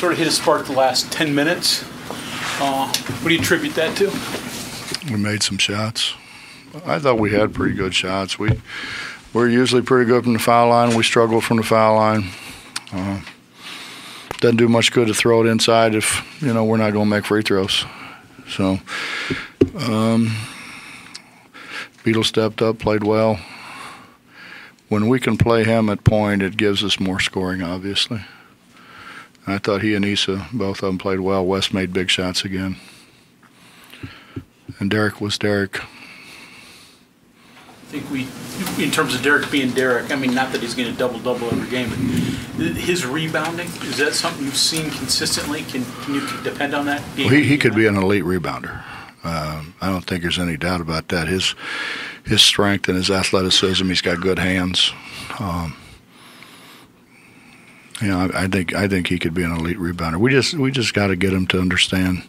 Sort of hit a spark the last 10 minutes. Uh, what do you attribute that to? We made some shots. I thought we had pretty good shots. We we're usually pretty good from the foul line. We struggle from the foul line. Uh, doesn't do much good to throw it inside if you know we're not going to make free throws. So, um, Beetle stepped up, played well. When we can play him at point, it gives us more scoring, obviously. I thought he and Esa, both of them played well. West made big shots again. And Derek was Derek. I think we, in terms of Derek being Derek, I mean, not that he's going to double double every game, but his rebounding is that something you've seen consistently? Can, can you depend on that? Well, he, he could be an elite rebounder. Um, I don't think there's any doubt about that. His his strength and his athleticism. He's got good hands. Um, know, I, I, think I think he could be an elite rebounder. We just we just got to get him to understand.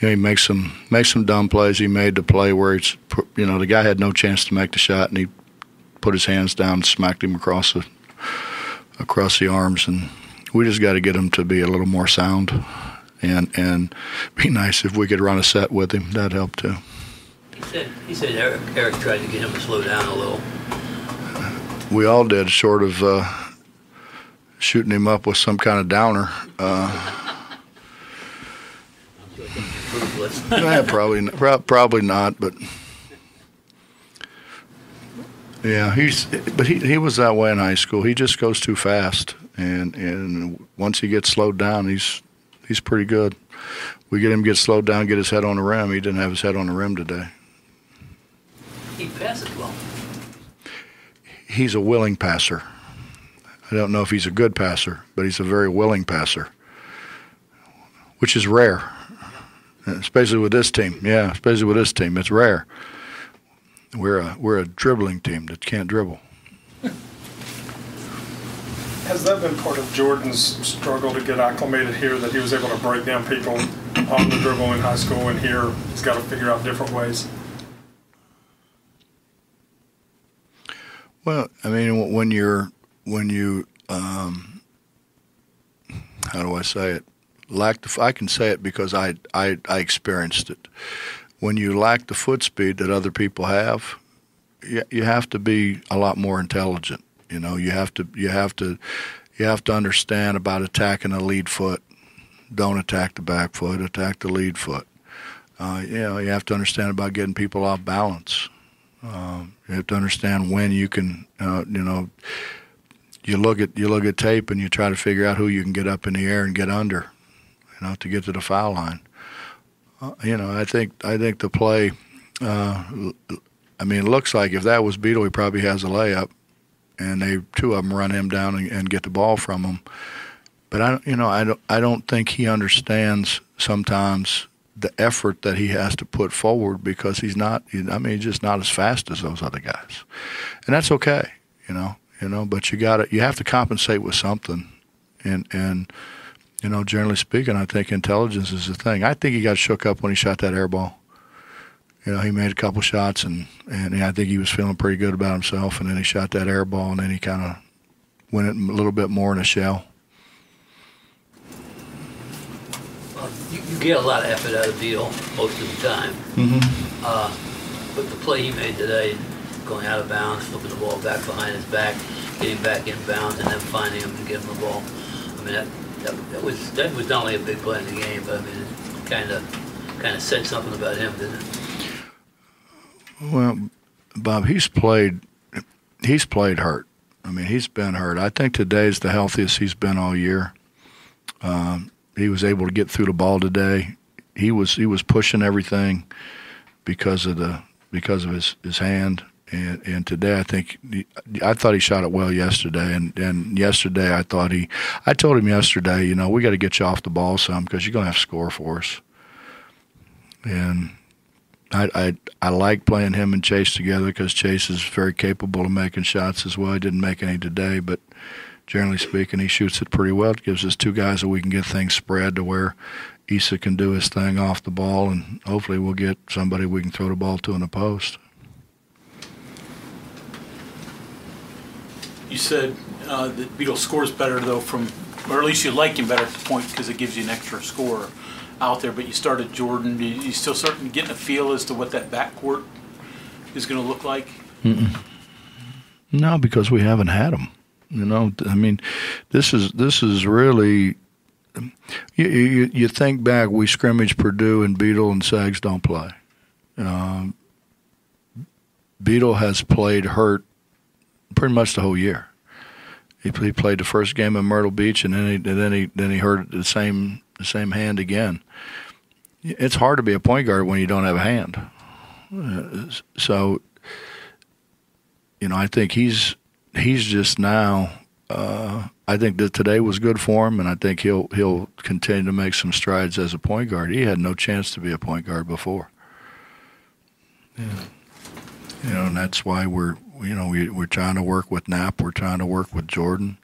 You know, he makes some makes some dumb plays. He made the play where it's you know the guy had no chance to make the shot, and he put his hands down, and smacked him across the across the arms, and we just got to get him to be a little more sound, and and be nice if we could run a set with him. That'd help too. He said he said Eric Eric tried to get him to slow down a little. We all did, short of. Uh, shooting him up with some kind of downer. Uh, yeah, probably probably not, but yeah, he's but he he was that way in high school. He just goes too fast, and and once he gets slowed down, he's he's pretty good. We get him get slowed down, get his head on the rim. He didn't have his head on the rim today. He passes well. He's a willing passer. I don't know if he's a good passer, but he's a very willing passer, which is rare, especially with this team. Yeah, especially with this team, it's rare. We're a we're a dribbling team that can't dribble. Has that been part of Jordan's struggle to get acclimated here? That he was able to break down people on the dribble in high school, and here he's got to figure out different ways. Well, I mean, when you're when you um, how do I say it? Lack the I can say it because I, I I experienced it. When you lack the foot speed that other people have, you, you have to be a lot more intelligent. You know, you have to you have to you have to understand about attacking a lead foot. Don't attack the back foot. Attack the lead foot. Uh, you know, you have to understand about getting people off balance. Um, you have to understand when you can, uh, you know, you look at you look at tape and you try to figure out who you can get up in the air and get under, you know, to get to the foul line. Uh, you know, I think I think the play. Uh, I mean, it looks like if that was Beetle, he probably has a layup, and they two of them run him down and, and get the ball from him. But I, you know, I don't, I don't think he understands sometimes the effort that he has to put forward because he's not. I mean, he's just not as fast as those other guys, and that's okay. You know, you know. But you got to, you have to compensate with something, and and you know, generally speaking, I think intelligence is the thing. I think he got shook up when he shot that air ball. You know, he made a couple shots, and and I think he was feeling pretty good about himself. And then he shot that air ball, and then he kind of went it a little bit more in a shell. Well, you, you get a lot of effort out of Beal most of the time. Mm-hmm. Uh, but the play he made today, going out of bounds, flipping the ball back behind his back, getting back in bounds, and then finding him and giving him the ball. I mean, that, that, that was that was not only a big play in the game, but I mean, it kind of kind of said something about him, didn't it? Well, Bob, he's played. He's played hurt. I mean, he's been hurt. I think today's the healthiest he's been all year. Um, he was able to get through the ball today. He was he was pushing everything because of the because of his, his hand. And, and today I think I thought he shot it well yesterday. And, and yesterday I thought he I told him yesterday, you know, we got to get you off the ball some because you're to have to score for us. And I, I I like playing him and Chase together because Chase is very capable of making shots as well. He didn't make any today, but generally speaking, he shoots it pretty well. It gives us two guys that we can get things spread to where Esa can do his thing off the ball, and hopefully we'll get somebody we can throw the ball to in the post. You said uh, that Beetle scores better though from, or at least you like him better at the point because it gives you an extra score out there. But you started Jordan. You, still starting getting a feel as to what that backcourt is going to look like. Mm-mm. No, because we haven't had him. You know, I mean, this is this is really. You, you, you think back, we scrimmage Purdue and Beetle and Sags don't play. Um, Beetle has played hurt pretty much the whole year. He, he played the first game in Myrtle Beach, and then he and then he then he hurt the same the same hand again. It's hard to be a point guard when you don't have a hand. Uh, so, you know, I think he's he's just now. Uh, I think that today was good for him, and I think he'll he'll continue to make some strides as a point guard. He had no chance to be a point guard before. Yeah. You know, and that's why we're you know we we're trying to work with Knapp. We're trying to work with Jordan.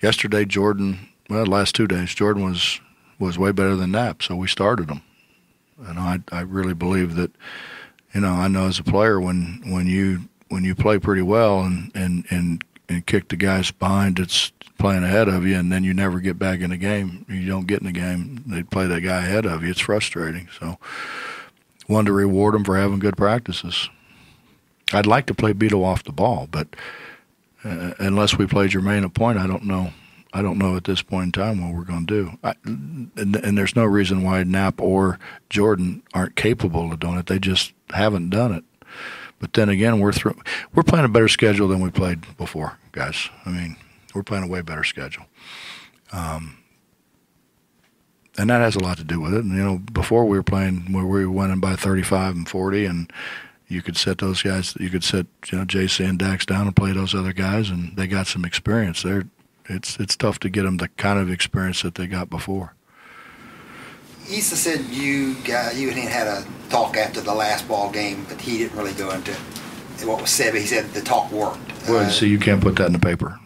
Yesterday, Jordan. Well, the last two days, Jordan was was way better than Knapp, so we started him. And I I really believe that. You know, I know as a player when when you when you play pretty well and and and and kick the guys behind that's playing ahead of you, and then you never get back in the game. You don't get in the game. They play that guy ahead of you. It's frustrating. So, wanted to reward them for having good practices. I'd like to play Beetle off the ball, but uh, unless we play Jermaine a point, I don't know. I don't know at this point in time what we're going to do. I, and, and there's no reason why Knapp or Jordan aren't capable of doing it. They just haven't done it. But then again, we're through, we're playing a better schedule than we played before, guys. I mean, we're playing a way better schedule. Um, and that has a lot to do with it. And, you know, before we were playing where we were winning by 35 and 40, and you could set those guys, you could set, you know, JC and Dax down and play those other guys, and they got some experience. They're, it's, it's tough to get them the kind of experience that they got before. Esa said you you and he had a talk after the last ball game, but he didn't really go into what was said. But he said the talk worked. Well, Uh, see, you can't put that in the paper.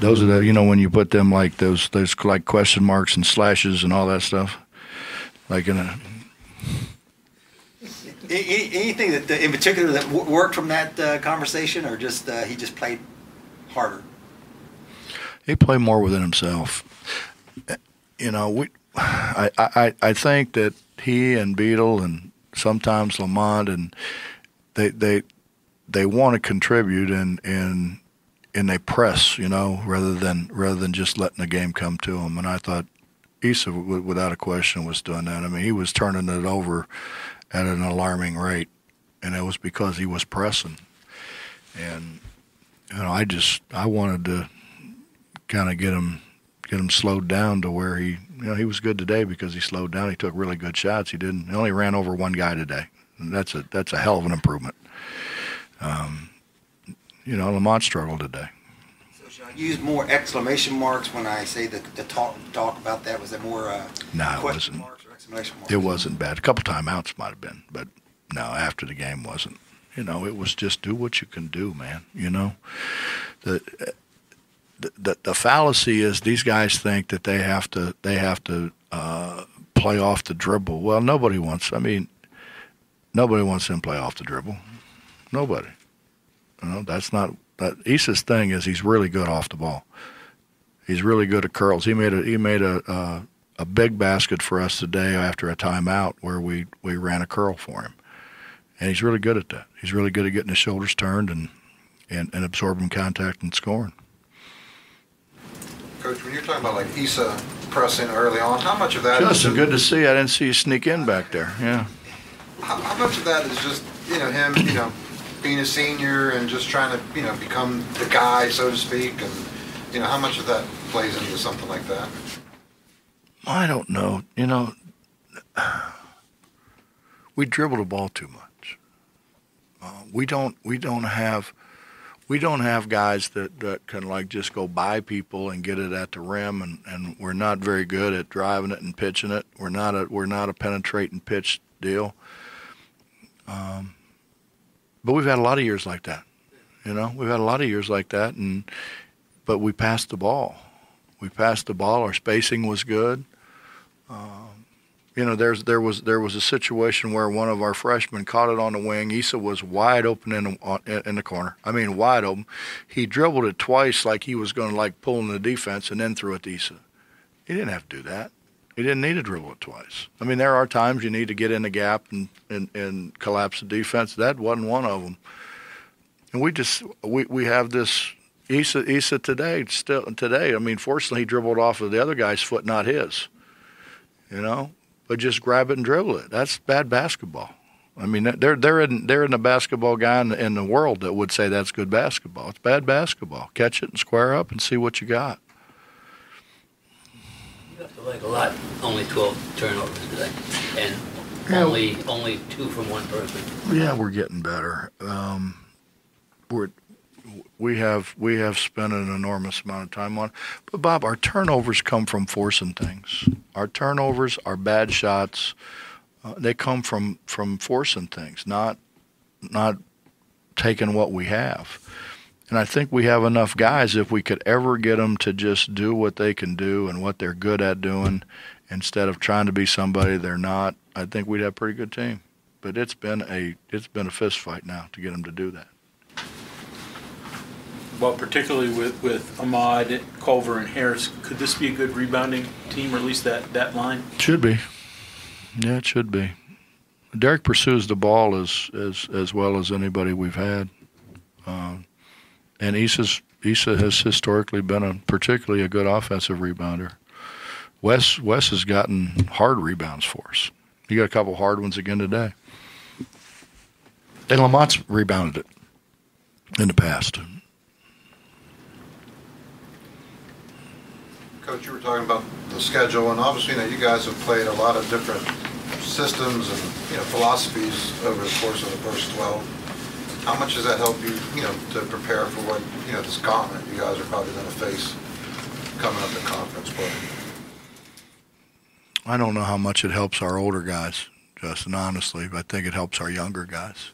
Those are the, you know, when you put them like those, those like question marks and slashes and all that stuff, like in a. any- anything that in particular that worked from that uh, conversation, or just uh, he just played harder. He played more within himself. You know, we, I, I, I think that he and Beetle and sometimes Lamont and they, they, they want to contribute and and and they press, you know, rather than rather than just letting the game come to them. And I thought Esa, without a question, was doing that. I mean, he was turning it over at an alarming rate, and it was because he was pressing. And you know, I just I wanted to kind of get him get him slowed down to where he, you know, he was good today because he slowed down. He took really good shots. He didn't. He only ran over one guy today. And that's a that's a hell of an improvement. Um, you know, Lamont struggled today. So should I use more exclamation marks when I say the, the talk talk about that? Was it more uh, No, it wasn't. marks exclamation? It wasn't bad. A couple timeouts might have been, but no, after the game wasn't. You know, it was just do what you can do, man. You know, the the the, fallacy is these guys think that they have to they have to uh, play off the dribble. Well, nobody wants. I mean, nobody wants them to play off the dribble. Nobody. You know, that's not that Esa's thing is he's really good off the ball. He's really good at curls. He made a he made a uh, a big basket for us today after a timeout where we we ran a curl for him, and he's really good at that. He's really good at getting his shoulders turned and and, and absorbing contact and scoring. Coach, when you're talking about like Esa pressing early on, how much of that is Justin, just- good to see. I didn't see you sneak in back there. Yeah. How, how much of that is just you know him, you know, being a senior and just trying to you know become the guy, so to speak, and you know how much of that plays into something like that? I don't know. You know, we dribble the ball too much. Uh, we don't. We don't have. We don't have guys that, that can like just go by people and get it at the rim, and, and we're not very good at driving it and pitching it. We're not a we're not a penetrating pitch deal. Um, but we've had a lot of years like that. You know, we've had a lot of years like that, and but we passed the ball. We passed the ball. Our spacing was good. Um, you know, there's there was there was a situation where one of our freshmen caught it on the wing. Esa was wide open in the, in the corner. I mean, wide open. He dribbled it twice like he was going to like pull in the defense, and then threw it to Esa. He didn't have to do that. He didn't need to dribble it twice. I mean, there are times you need to get in the gap and, and, and collapse the defense. That wasn't one of them. And we just we, we have this Esa Esa today still today. I mean, fortunately, he dribbled off of the other guy's foot, not his. You know, but just grab it and dribble it. That's bad basketball. I mean, they're they're in they're in the basketball guy in the, in the world that would say that's good basketball. It's bad basketball. Catch it and square up and see what you got. You have to like a lot, only 12 turnovers today, and Yeah. only only two from one person. Yeah, we're getting better. Um, we're we have we have spent an enormous amount of time on, but Bob, our turnovers come from forcing things. Our turnovers, our bad shots, uh, they come from from forcing things, not not taking what we have. And I think we have enough guys if we could ever get them to just do what they can do and what they're good at doing, instead of trying to be somebody they're not. I think we'd have a pretty good team. But it's been a it's been a fist fight now to get them to do that. Well, particularly with, with Ahmad, Culver, and Harris, could this be a good rebounding team, or at least that, that line? Should be. Yeah, it should be. Derek pursues the ball as as as well as anybody we've had, um, and Esa's Esa has historically been a particularly a good offensive rebounder. Wes Wes has gotten hard rebounds for us. He got a couple hard ones again today. And Lamont's rebounded it in the past. Coach, you were talking about the schedule, and obviously, you know, you guys have played a lot of different systems and you know philosophies over the course of the first 12. How much does that help you, you know, to prepare for what you know this gauntlet you guys are probably going to face coming up in conference play? I don't know how much it helps our older guys, Justin, honestly, but I think it helps our younger guys.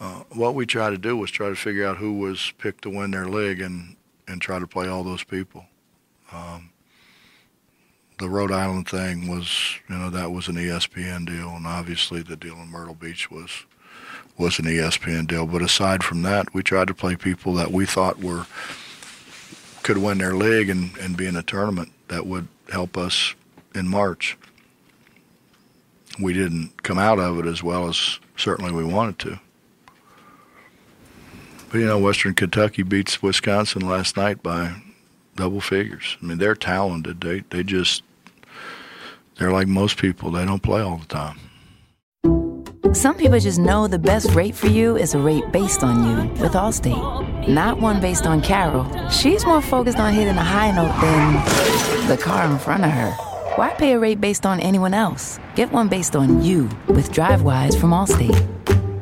Uh, what we tried to do was try to figure out who was picked to win their league and, and try to play all those people. Um, the Rhode Island thing was, you know, that was an ESPN deal, and obviously the deal in Myrtle Beach was was an ESPN deal. But aside from that, we tried to play people that we thought were could win their league and, and be in a tournament that would help us in March. We didn't come out of it as well as certainly we wanted to. But you know, Western Kentucky beats Wisconsin last night by double figures. I mean, they're talented. They they just they're like most people. They don't play all the time. Some people just know the best rate for you is a rate based on you with Allstate, not one based on Carol. She's more focused on hitting a high note than the car in front of her. Why pay a rate based on anyone else? Get one based on you with DriveWise from Allstate.